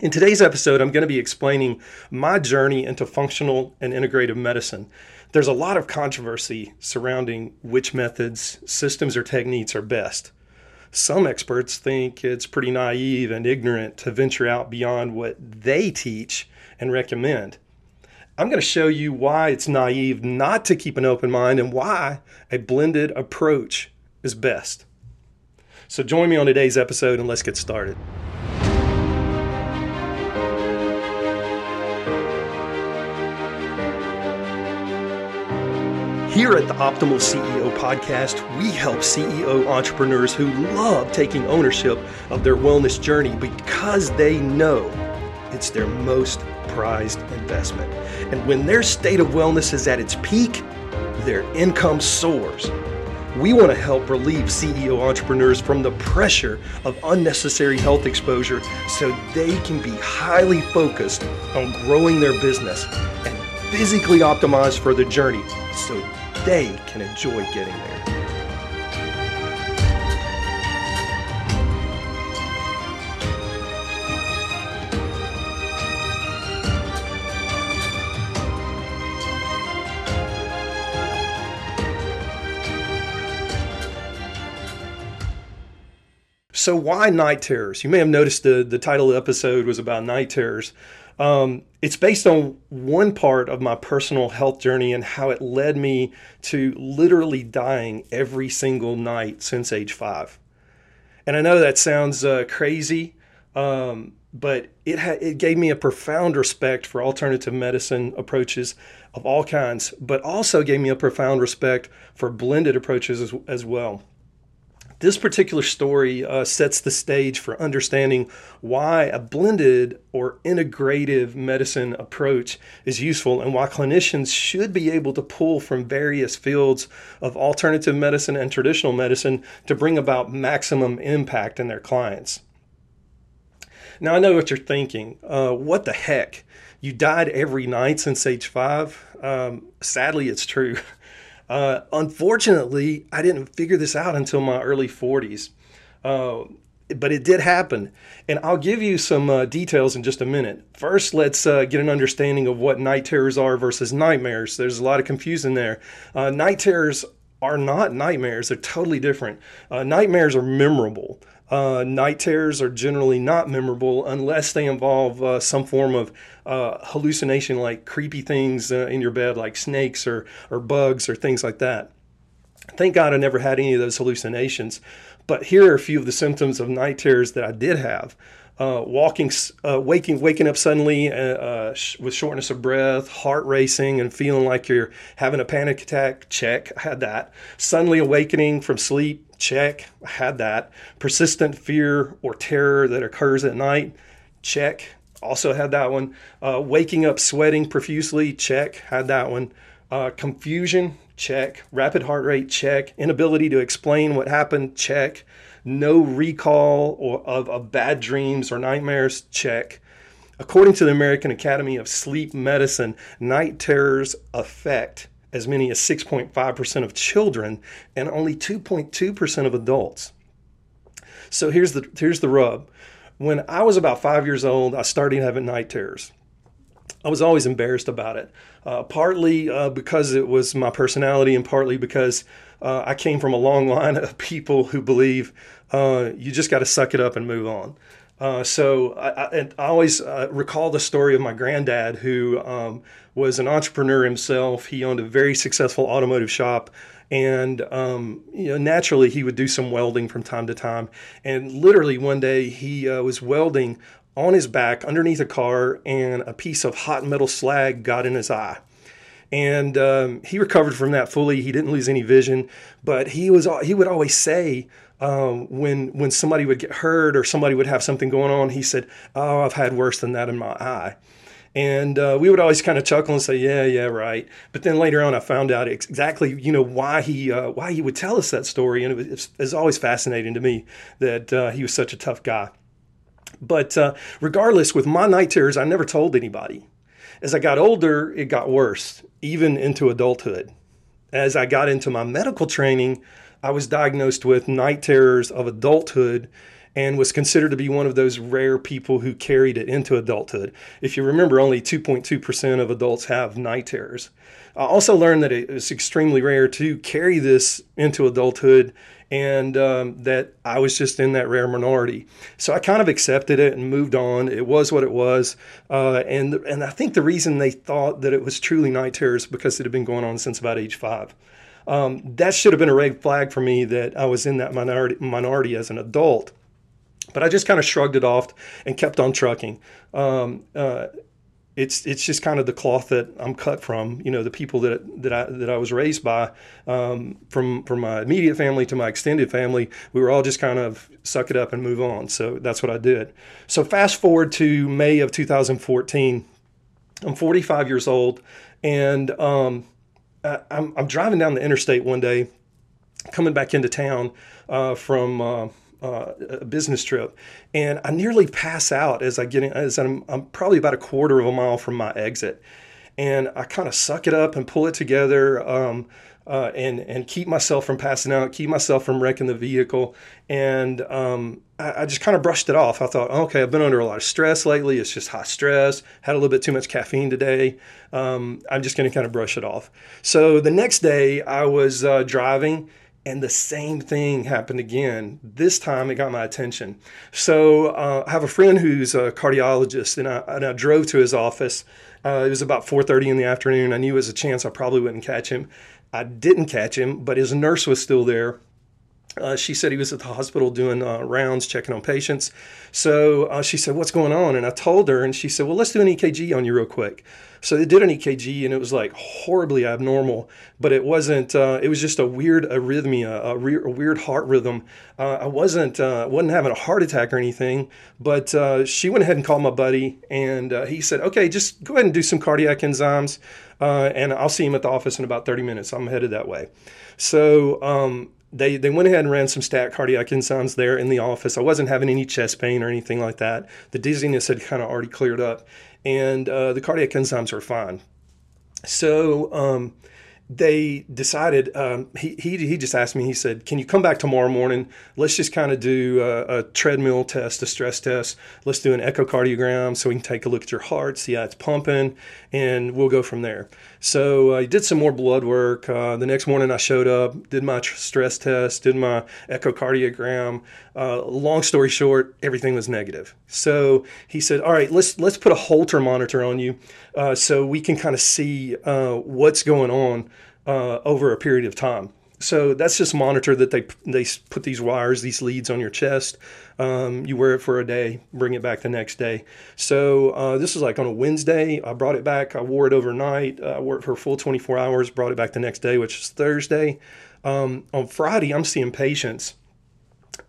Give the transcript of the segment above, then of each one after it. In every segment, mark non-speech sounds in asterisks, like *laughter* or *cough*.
In today's episode, I'm going to be explaining my journey into functional and integrative medicine. There's a lot of controversy surrounding which methods, systems, or techniques are best. Some experts think it's pretty naive and ignorant to venture out beyond what they teach and recommend. I'm going to show you why it's naive not to keep an open mind and why a blended approach is best. So, join me on today's episode and let's get started. Here at the Optimal CEO podcast, we help CEO entrepreneurs who love taking ownership of their wellness journey because they know it's their most prized investment. And when their state of wellness is at its peak, their income soars. We want to help relieve CEO entrepreneurs from the pressure of unnecessary health exposure so they can be highly focused on growing their business and physically optimized for the journey so they can enjoy getting there. So, why night terrors? You may have noticed the, the title of the episode was about night terrors. Um, it's based on one part of my personal health journey and how it led me to literally dying every single night since age five. And I know that sounds uh, crazy, um, but it ha- it gave me a profound respect for alternative medicine approaches of all kinds, but also gave me a profound respect for blended approaches as, as well. This particular story uh, sets the stage for understanding why a blended or integrative medicine approach is useful and why clinicians should be able to pull from various fields of alternative medicine and traditional medicine to bring about maximum impact in their clients. Now, I know what you're thinking. Uh, what the heck? You died every night since age five? Um, sadly, it's true. *laughs* Uh, unfortunately, I didn't figure this out until my early 40s. Uh, but it did happen. And I'll give you some uh, details in just a minute. First, let's uh, get an understanding of what night terrors are versus nightmares. There's a lot of confusion there. Uh, night terrors are not nightmares, they're totally different. Uh, nightmares are memorable. Uh, night terrors are generally not memorable unless they involve uh, some form of uh, hallucination, like creepy things uh, in your bed, like snakes or, or bugs or things like that. Thank God I never had any of those hallucinations. But here are a few of the symptoms of night terrors that I did have. Uh, walking, uh, waking, waking up suddenly uh, uh, sh- with shortness of breath, heart racing, and feeling like you're having a panic attack. Check, I had that. Suddenly awakening from sleep. Check, I had that. Persistent fear or terror that occurs at night. Check, also had that one. Uh, waking up sweating profusely. Check, had that one. Uh, confusion. Check. Rapid heart rate. Check. Inability to explain what happened. Check no recall or of, of bad dreams or nightmares, check. According to the American Academy of Sleep Medicine, night terrors affect as many as 6.5% of children and only 2.2% of adults. So here's the here's the rub. When I was about five years old, I started having night terrors. I was always embarrassed about it, uh, partly uh, because it was my personality, and partly because uh, I came from a long line of people who believe uh, you just got to suck it up and move on. Uh, so I, I, I always uh, recall the story of my granddad, who um, was an entrepreneur himself. He owned a very successful automotive shop, and um, you know naturally he would do some welding from time to time. And literally one day he was welding on his back underneath a car, and a piece of hot metal slag got in his eye. And um, he recovered from that fully. He didn't lose any vision, but he was he would always say um, when when somebody would get hurt or somebody would have something going on, he said, "Oh, I've had worse than that in my eye." And uh, we would always kind of chuckle and say, "Yeah, yeah, right." But then later on, I found out exactly, you know, why he uh, why he would tell us that story, and it was, it was always fascinating to me that uh, he was such a tough guy. But uh, regardless, with my night terrors, I never told anybody. As I got older, it got worse, even into adulthood. As I got into my medical training, I was diagnosed with night terrors of adulthood, and was considered to be one of those rare people who carried it into adulthood. If you remember, only 2.2% of adults have night terrors. I also learned that it was extremely rare to carry this into adulthood and um, that I was just in that rare minority. So I kind of accepted it and moved on. It was what it was, uh, and and I think the reason they thought that it was truly night terrors because it had been going on since about age five. Um, that should have been a red flag for me that I was in that minority minority as an adult. But I just kind of shrugged it off and kept on trucking. Um, uh, it's it's just kind of the cloth that I'm cut from. You know, the people that that I that I was raised by, um, from from my immediate family to my extended family, we were all just kind of suck it up and move on. So that's what I did. So fast forward to May of 2014. I'm 45 years old, and um, I, I'm I'm driving down the interstate one day, coming back into town uh, from. Uh, uh, a business trip, and I nearly pass out as I get in, as I'm, I'm probably about a quarter of a mile from my exit, and I kind of suck it up and pull it together. Um, uh, and and keep myself from passing out, keep myself from wrecking the vehicle, and um, I, I, just kind of brushed it off. I thought, okay, I've been under a lot of stress lately. It's just high stress. Had a little bit too much caffeine today. Um, I'm just going to kind of brush it off. So the next day, I was uh, driving and the same thing happened again. This time it got my attention. So uh, I have a friend who's a cardiologist, and I, and I drove to his office. Uh, it was about 4:30 in the afternoon. I knew there was a chance I probably wouldn't catch him. I didn't catch him, but his nurse was still there. Uh, she said he was at the hospital doing uh, rounds, checking on patients. So uh, she said, What's going on? And I told her, and she said, Well, let's do an EKG on you real quick. So they did an EKG, and it was like horribly abnormal, but it wasn't, uh, it was just a weird arrhythmia, a, re- a weird heart rhythm. Uh, I wasn't, uh, wasn't having a heart attack or anything, but she went ahead and called my buddy, and he said, Okay, just go ahead and do some cardiac enzymes, and I'll see him at the office in about 30 minutes. I'm headed that way. So, um, they they went ahead and ran some stat cardiac enzymes there in the office. I wasn't having any chest pain or anything like that. The dizziness had kind of already cleared up, and uh, the cardiac enzymes were fine. So um, they decided um, he, he he just asked me he said can you come back tomorrow morning let's just kind of do a, a, treadmill test a stress test let's do an echocardiogram so we can take a look at your heart see how it's pumping and we'll go from there so I uh, did some more blood work. Uh, the next morning I showed up did my tr- stress test did my echocardiogram. Uh, long story short everything was negative. So he said all right let's let's put a holter monitor on you so we can kind of see what's going on over a period of time. So that's just monitor that they they put these wires, these leads on your chest. Um, you wear it for a day, bring it back the next day. So uh, this is like on a Wednesday. I brought it back. I wore it overnight. I wore it for a full 24 hours. Brought it back the next day, which is Thursday. Um, on Friday, I'm seeing patients,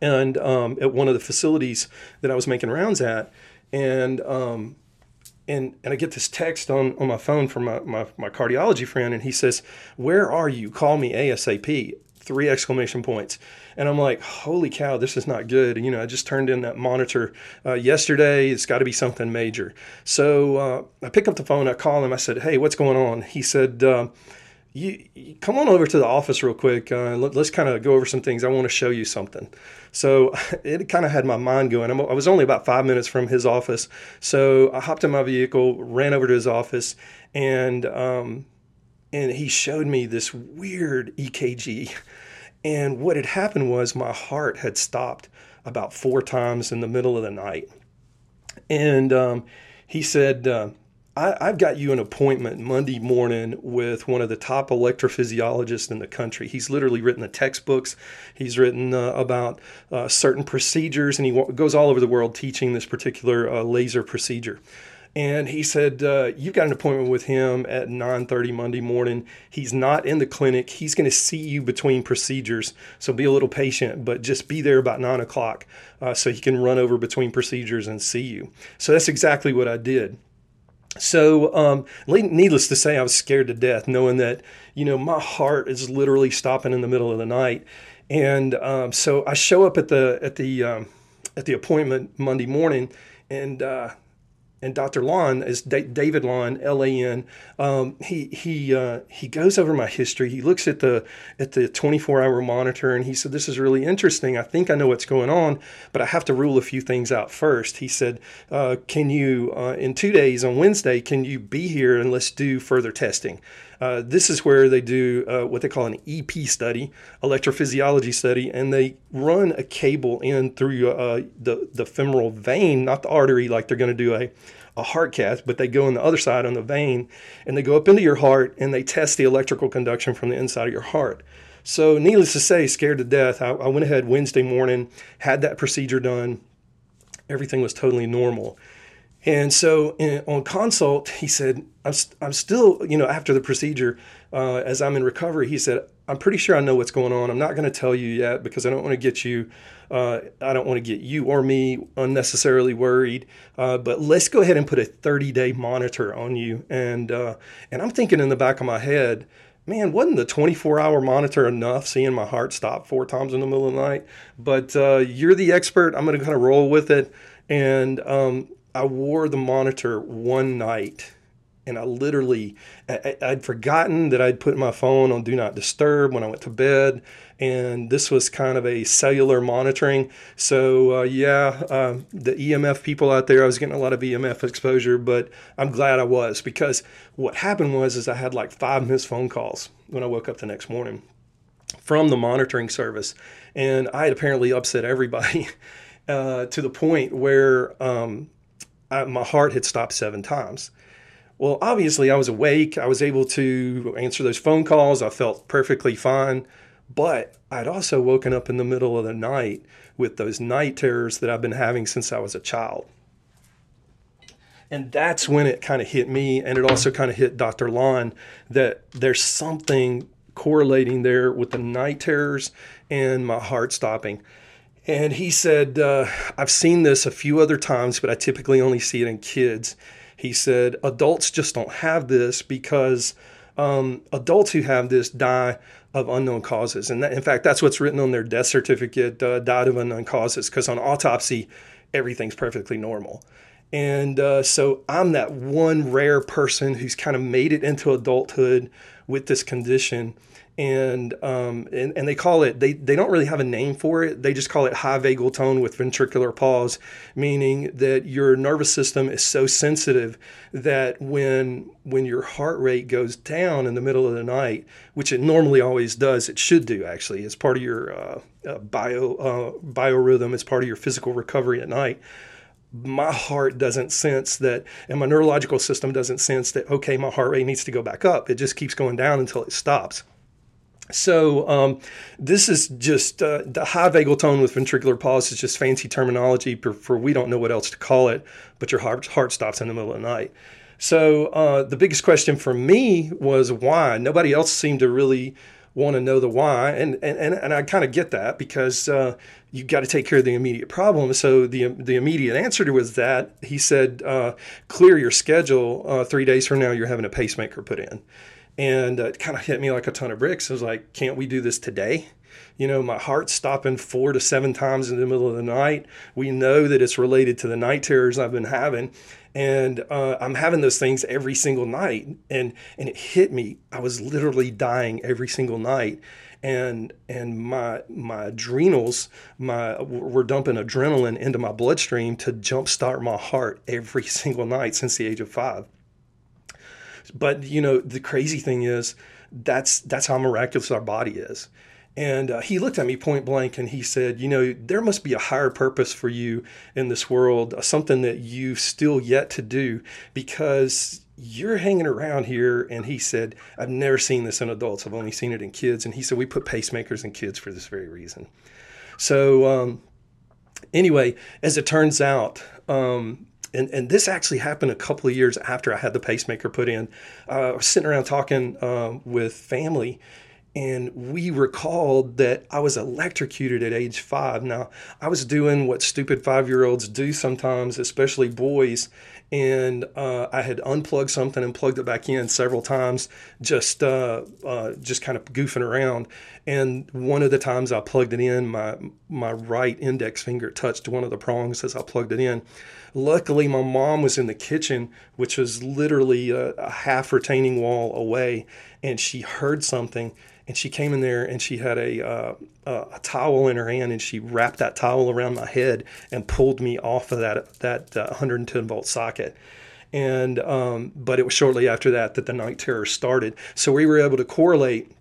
and um, at one of the facilities that I was making rounds at, and um, and, and I get this text on, on my phone from my, my, my cardiology friend, and he says, Where are you? Call me ASAP. Three exclamation points. And I'm like, Holy cow, this is not good. And, you know, I just turned in that monitor uh, yesterday. It's got to be something major. So uh, I pick up the phone, I call him, I said, Hey, what's going on? He said, uh, you, you, come on over to the office real quick. Uh, let, us kind of go over some things. I want to show you something. So *laughs* it kind of had my mind going. I'm, i was only about five minutes from his office, so I hopped in my vehicle, ran over to his office, and um, and he showed me this weird EKG. And what had happened was my heart had stopped about four times in the middle of the night, and um, he said. Uh, I, have got you an appointment Monday morning with one of the top electrophysiologists in the country. He's literally written the textbooks. He's written uh, about uh, certain procedures, and he w- goes all over the world teaching this particular uh, laser procedure. And he said, uh, "You've got an appointment with him at 9:30 Monday morning. He's not in the clinic. He's going to see you between procedures. So be a little patient, but just be there about nine o'clock, uh, so he can run over between procedures and see you." So that's exactly what I did. So, um, needless to say, I was scared to death, knowing that you know my heart is literally stopping in the middle of the night, and um, so I show up at the at the um, at the appointment Monday morning, and uh, and Dr. Lan is D- David Lan, L-A-N. Um, he he uh, he goes over my history. He looks at the at the 24-hour monitor, and he said, "This is really interesting. I think I know what's going on, but I have to rule a few things out first. He said, uh, "Can you uh, in two days on Wednesday? Can you be here and let's do further testing?" Uh, this is where they do uh, what they call an EP study, electrophysiology study, and they run a cable in through uh, the the femoral vein, not the artery, like they're going to do a a heart cath, but they go on the other side on the vein, and they go up into your heart and they test the electrical conduction from the inside of your heart. So, needless to say, scared to death, I, I went ahead Wednesday morning, had that procedure done. Everything was totally normal. And so in, on consult, he said, I'm, st- I'm still, you know, after the procedure, uh, as I'm in recovery, he said, I'm pretty sure I know what's going on. I'm not going to tell you yet because I don't want to get you, uh, I don't want to get you or me unnecessarily worried. Uh, but let's go ahead and put a 30 day monitor on you. And, uh, and I'm thinking in the back of my head, man, wasn't the 24 hour monitor enough seeing my heart stop four times in the middle of the night? But uh, you're the expert. I'm going to kind of roll with it. And, um, I wore the monitor one night and I literally, I, would forgotten that I'd put my phone on do not disturb when I went to bed. And this was kind of a cellular monitoring. So, uh, yeah, uh, the EMF people out there, I was getting a lot of EMF exposure, but I'm glad I was because what happened was is I had like five missed phone calls when I woke up the next morning from the monitoring service. And I had apparently upset everybody *laughs* uh, to the point where, um, I, my heart had stopped seven times. Well, obviously, I was awake. I was able to answer those phone calls. I felt perfectly fine. But I'd also woken up in the middle of the night with those night terrors that I've been having since I was a child. And that's when it kind of hit me, and it also kind of hit Dr. Lan that there's something correlating there with the night terrors and my heart stopping. And he said, uh, I've seen this a few other times, but I typically only see it in kids. He said, adults just don't have this because um, adults who have this die of unknown causes. And that, in fact, that's what's written on their death certificate uh, died of unknown causes, because on autopsy, everything's perfectly normal. And uh, so I'm that one rare person who's kind of made it into adulthood with this condition. And um, and, and they call it they, they don't really have a name for it. They just call it high vagal tone with ventricular pause meaning that your nervous system is so sensitive that when when your heart rate goes down in the middle of the night which it normally always does it should do actually it's part of your uh, uh, bio uh, biorhythm it's part of your physical recovery at night my heart doesn't sense that, and my neurological system doesn't sense that, okay, my heart rate needs to go back up. It just keeps going down until it stops. So um, this is just uh, the high vagal tone with ventricular pause is just fancy terminology for, for, we don't know what else to call it, but your heart, heart stops in the middle of the night. So uh, the biggest question for me was why. Nobody else seemed to really want to know the why, and and and, and I kind of get that because uh, you got to take care of the immediate problem. So the the immediate answer to was that he said, uh, clear your schedule. Uh, three days from now, you're having a pacemaker put in and uh, it kind of hit me like a ton of bricks. I was like, can't we do this today? You know, my heart's stopping four to seven times in the middle of the night. We know that it's related to the night terrors I've been having. And uh, I'm having those things every single night. And, and it hit me. I was literally dying every single night. And, and my, my adrenals, my, were dumping adrenaline into my bloodstream to jumpstart my heart every *laughs* single night since the age of five. But you know, the crazy thing is that's that's how miraculous our body is. And uh, he looked at me point blank and he said, You know, there must be a higher purpose for you in this world, uh, something that you've still yet to do because you're hanging around here. And he said, I've never seen this in adults, I've only seen it in kids. And he said, We put pacemakers in kids for this very reason. So, um, anyway, as it turns out, um, and, and this actually happened a couple of years after I had the pacemaker put in. Uh, I was sitting around talking um, with family, and we recalled that I was electrocuted at age five. Now, I was doing what stupid five year olds do sometimes, especially boys, and uh, I had unplugged something and plugged it back in several times, just uh, uh, just kind of goofing around. And one of the times I plugged it in, my my right index finger touched one of the prongs as I plugged it in. Luckily, my mom was in the kitchen, which was literally a, a half retaining wall away, and she heard something. And she came in there and she had a, uh, a towel in her hand and she wrapped that towel around my head and pulled me off of that that uh, 110 volt socket and um, but it was shortly after that that the night terror started. So we were able to correlate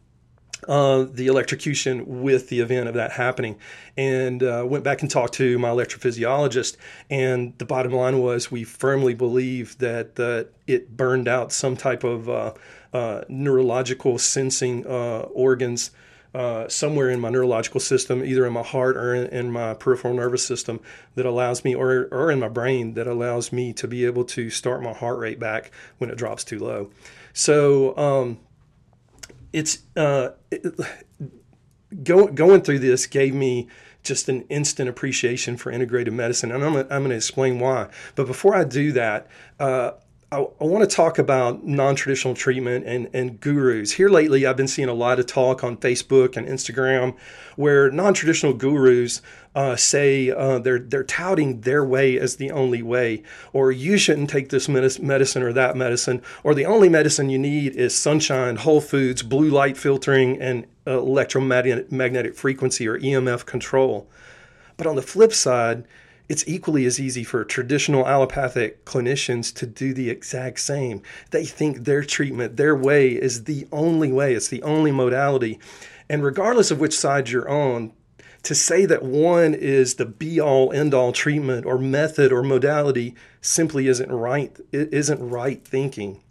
uh, the electrocution with the event of that happening, and uh, went back and talked to my electrophysiologist. And the bottom line was, we firmly believe that that it burned out some type of uh, uh neurological sensing uh, organs uh, somewhere in my neurological system, either in my heart or in, in, my peripheral nervous system, that allows me, or, or in my brain, that allows me to be able to start my heart rate back when it drops too low. So um, it's uh, it, go, going through this gave me just an instant appreciation for integrated medicine, and I'm, I'm going to explain why. But before I do that, uh, I, I want to talk about non traditional treatment and, and gurus. Here lately, I've been seeing a lot of talk on Facebook and Instagram where non traditional gurus uh, say uh, they're, they're touting their way as the only way, or you shouldn't take this medicine or that medicine, or the only medicine you need is sunshine, whole foods, blue light filtering, and electromagnetic frequency or EMF control. But on the flip side, it's equally as easy for traditional allopathic clinicians to do the exact same. They think their treatment, their way is the only way, it's the only modality. And regardless of which side you're on, to say that one is the be all end all treatment or method or modality simply isn't right. It isn't right thinking.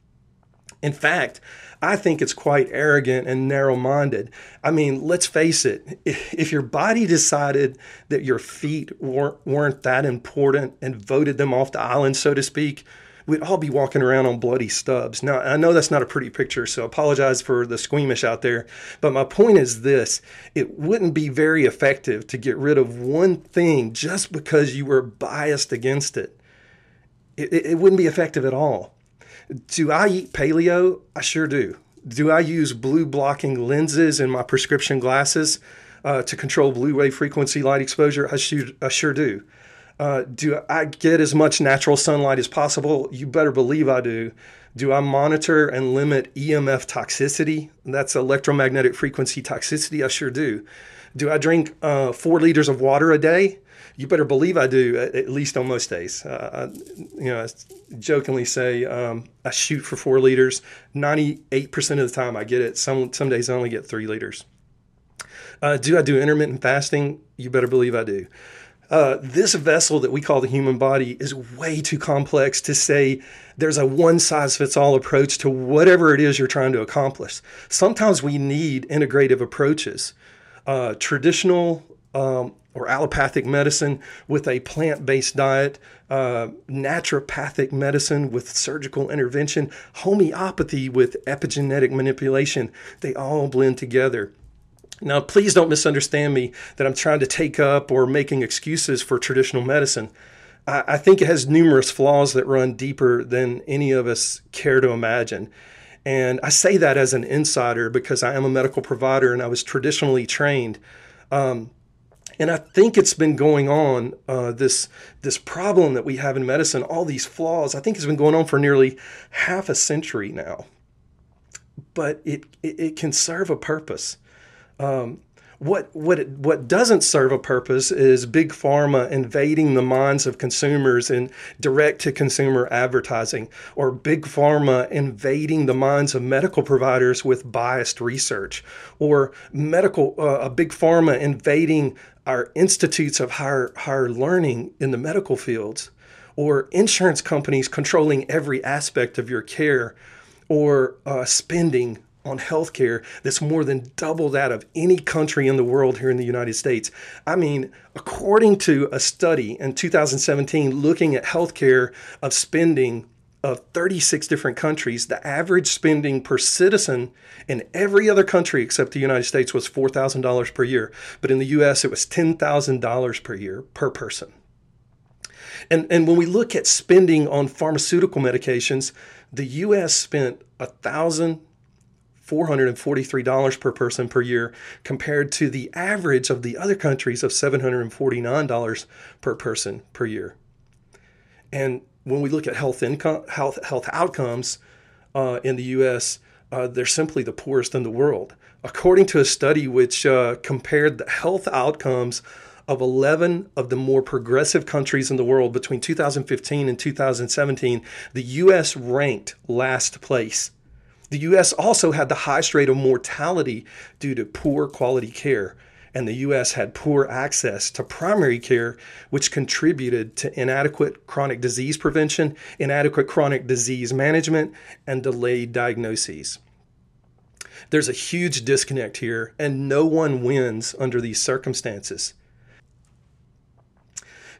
In fact, I think it's quite arrogant and narrow minded. I mean, let's face it, if your body decided that your feet weren't, that important and voted them off the island, so to speak, we'd all be walking around on bloody stubs. Now, I know that's not a pretty picture, so apologize for the squeamish out there. But my point is this it wouldn't be very effective to get rid of one thing just because you were biased against it. It, it, it wouldn't be effective at all. Do I eat paleo? I sure do. Do I use blue blocking lenses in my prescription glasses uh, to control blue wave frequency light exposure? I sure, I sure do. Uh, do I get as much natural sunlight as possible? You better believe I do. Do I monitor and limit EMF toxicity? That's electromagnetic frequency toxicity. I sure do. Do I drink uh, four liters of water a day? You better believe I do, at, least on most days. Uh, I, you know, I jokingly say um, I shoot for four liters. 98% of the time I get it. Some, some days I only get three liters. Uh, do I do intermittent fasting? You better believe I do. Uh, this vessel that we call the human body is way too complex to say there's a one size fits all approach to whatever it is you're trying to accomplish. Sometimes we need integrative approaches. Uh, traditional um, or allopathic medicine with a plant based diet, uh, naturopathic medicine with surgical intervention, homeopathy with epigenetic manipulation. They all blend together. Now, please don't misunderstand me that I'm trying to take up or making excuses for traditional medicine. I, I think it has numerous flaws that run deeper than any of us care to imagine. And I say that as an insider because I am a medical provider and I was traditionally trained. Um, and I think it's been going on uh, this this problem that we have in medicine, all these flaws. I think has been going on for nearly half a century now. But it it, it can serve a purpose. Um, what what it, what doesn't serve a purpose is big pharma invading the minds of consumers in direct to consumer advertising or big pharma invading the minds of medical providers with biased research or medical uh, a big pharma invading our institutes of higher higher learning in the medical fields or insurance companies controlling every aspect of your care or uh, spending on healthcare that's more than double that of any country in the world here in the United States. I mean, according to a study in 2017 looking at healthcare of spending of 36 different countries, the average spending per citizen in every other country except the United States was $4,000 per year. But in the US, it was $10,000 per year per person. And, and when we look at spending on pharmaceutical medications, the US spent $1,000 $443 per person per year compared to the average of the other countries of $749 per person per year. And when we look at health income, health health outcomes uh, in the U.S., uh, they're simply the poorest in the world. According to a study which uh, compared the health outcomes of 11 of the more progressive countries in the world between 2015 and 2017, the U.S. ranked last place. The U.S. also had the highest rate of mortality due to poor quality care and the U.S. had poor access to primary care, which contributed to inadequate chronic disease prevention, inadequate chronic disease management, and delayed diagnoses. There's a huge disconnect here, and no one wins under these circumstances.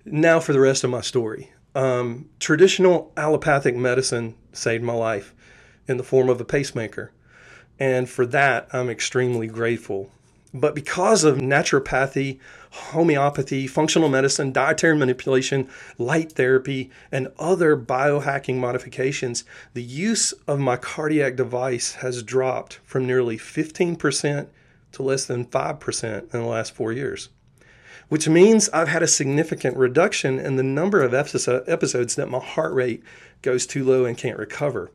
Now, for the rest of my story. Um, traditional allopathic medicine saved my life in the form of a pacemaker. And for that, I'm extremely grateful. But because of naturopathy, homeopathy, functional medicine, dietary manipulation, light therapy, and other biohacking modifications, the use of my cardiac device has dropped from nearly 15% to less than 5% in the last four years. Which means I've had a significant reduction in the number of episodes that my heart rate goes too low and can't recover.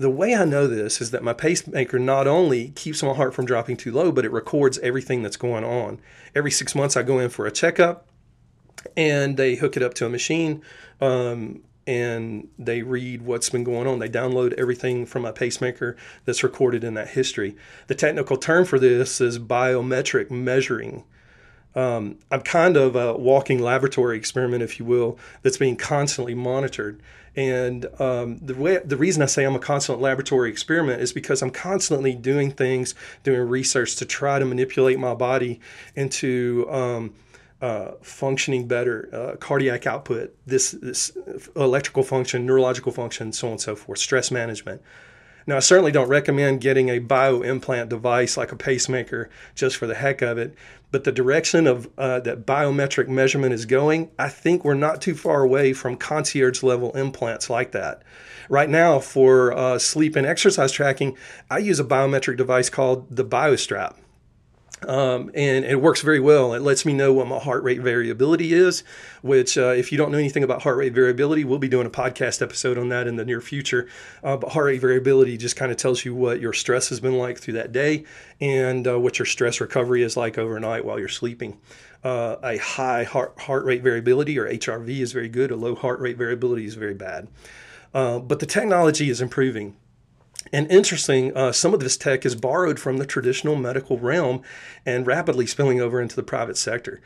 The way I know this is that my pacemaker not only keeps my heart from dropping too low, but it records everything that's going on. Every six months, I go in for a checkup and they hook it up to a machine um, and they read what's been going on. They download everything from my pacemaker that's recorded in that history. The technical term for this is biometric measuring. Um, I'm kind of a walking laboratory experiment, if you will, that's being constantly monitored. And um, the way, the reason I say I'm a constant laboratory experiment is because I'm constantly doing things, doing research to try to manipulate my body into um, uh, functioning better, uh, cardiac output, this this electrical function, neurological function, so on and so forth, stress management. Now, I certainly don't recommend getting a bio implant device like a pacemaker just for the heck of it, but the direction of uh, that biometric measurement is going, I think we're not too far away from concierge level implants like that. Right now, for uh, sleep and exercise tracking, I use a biometric device called the BioStrap. Um, and it works very well. It lets me know what my heart rate variability is, which, uh, if you don't know anything about heart rate variability, we'll be doing a podcast episode on that in the near future. Uh, but heart rate variability just kind of tells you what your stress has been like through that day and uh, what your stress recovery is like overnight while you're sleeping. Uh, a high heart, heart rate variability or HRV is very good, a low heart rate variability is very bad. Uh, but the technology is improving. And interesting, uh, some of this tech is borrowed from the traditional medical realm and rapidly spilling over into the private sector.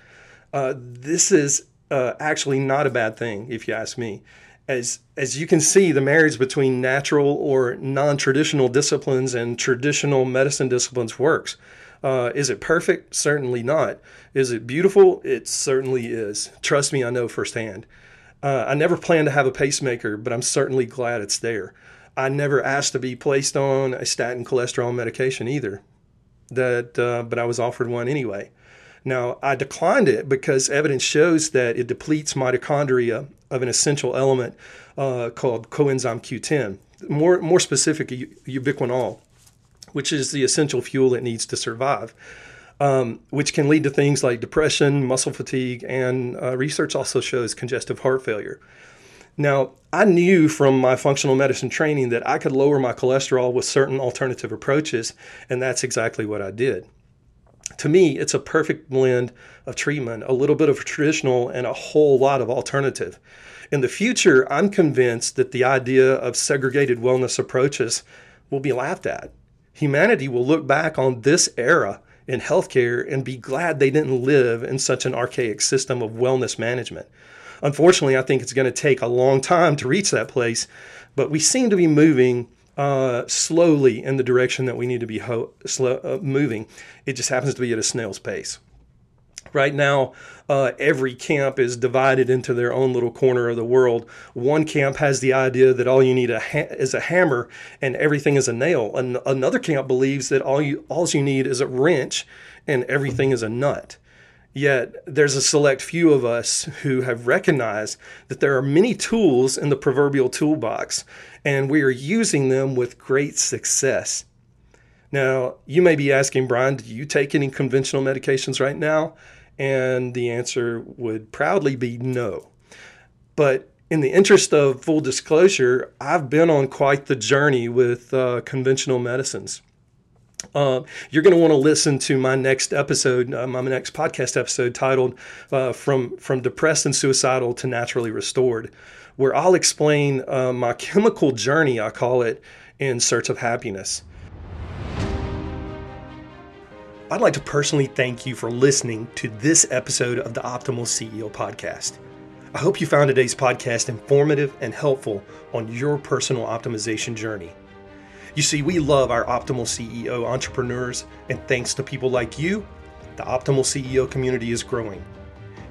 Uh, this is uh, actually not a bad thing, if you ask me. As, as you can see, the marriage between natural or non traditional disciplines and traditional medicine disciplines works. Uh, is it perfect? Certainly not. Is it beautiful? It certainly is. Trust me, I know firsthand. Uh, I never planned to have a pacemaker, but I'm certainly glad it's there. I never asked to be placed on a statin cholesterol medication either. That, uh, but I was offered one anyway. Now I declined it because evidence shows that it depletes mitochondria of an essential element uh, called coenzyme Q10. More more specific, ubiquinol, which is the essential fuel it needs to survive. Um, which can lead to things like depression, muscle fatigue, and uh, research also shows congestive heart failure. Now, I knew from my functional medicine training that I could lower my cholesterol with certain alternative approaches, and that's exactly what I did. To me, it's a perfect blend of treatment, a little bit of traditional and a whole lot of alternative. In the future, I'm convinced that the idea of segregated wellness approaches will be laughed at. Humanity will look back on this era in healthcare and be glad they didn't live in such an archaic system of wellness management. Unfortunately, I think it's going to take a long time to reach that place, but we seem to be moving uh, slowly in the direction that we need to be ho- slow, uh, moving. It just happens to be at a snail's pace. Right now, uh, every camp is divided into their own little corner of the world. One camp has the idea that all you need a ha- is a hammer and everything is a nail. And another camp believes that all you all you need is a wrench and everything is a nut. Yet there's a select few of us who have recognized that there are many tools in the proverbial toolbox, and we are using them with great success. Now, you may be asking, Brian, do you take any conventional medications right now? And the answer would proudly be no. But In the interest of full disclosure, I've been on quite the journey with uh, conventional medicines. Uh, you're going to want to listen to my next episode, uh, my next podcast episode titled uh, "From From Depressed and Suicidal to Naturally Restored," where I'll explain uh, my *laughs* chemical journey, I call it, in search of happiness. I'd like to personally thank you for listening to this episode of the Optimal CEO podcast. I hope you found today's podcast informative and helpful on your personal optimization journey. You see, we love our Optimal CEO entrepreneurs, and thanks to people like you, the Optimal CEO community is growing.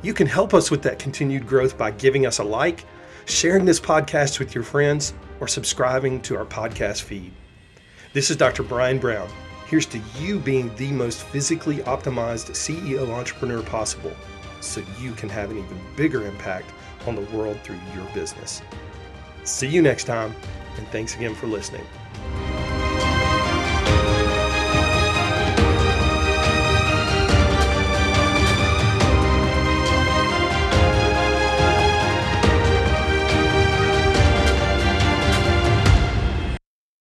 You can help us with that continued growth by giving us a like, sharing this podcast with your friends, or subscribing to our podcast feed. This is Dr. Brian Brown Here's to you being the most physically optimized CEO entrepreneur possible so you can have an even bigger impact on the world through your business. See you next time, and thanks again for listening.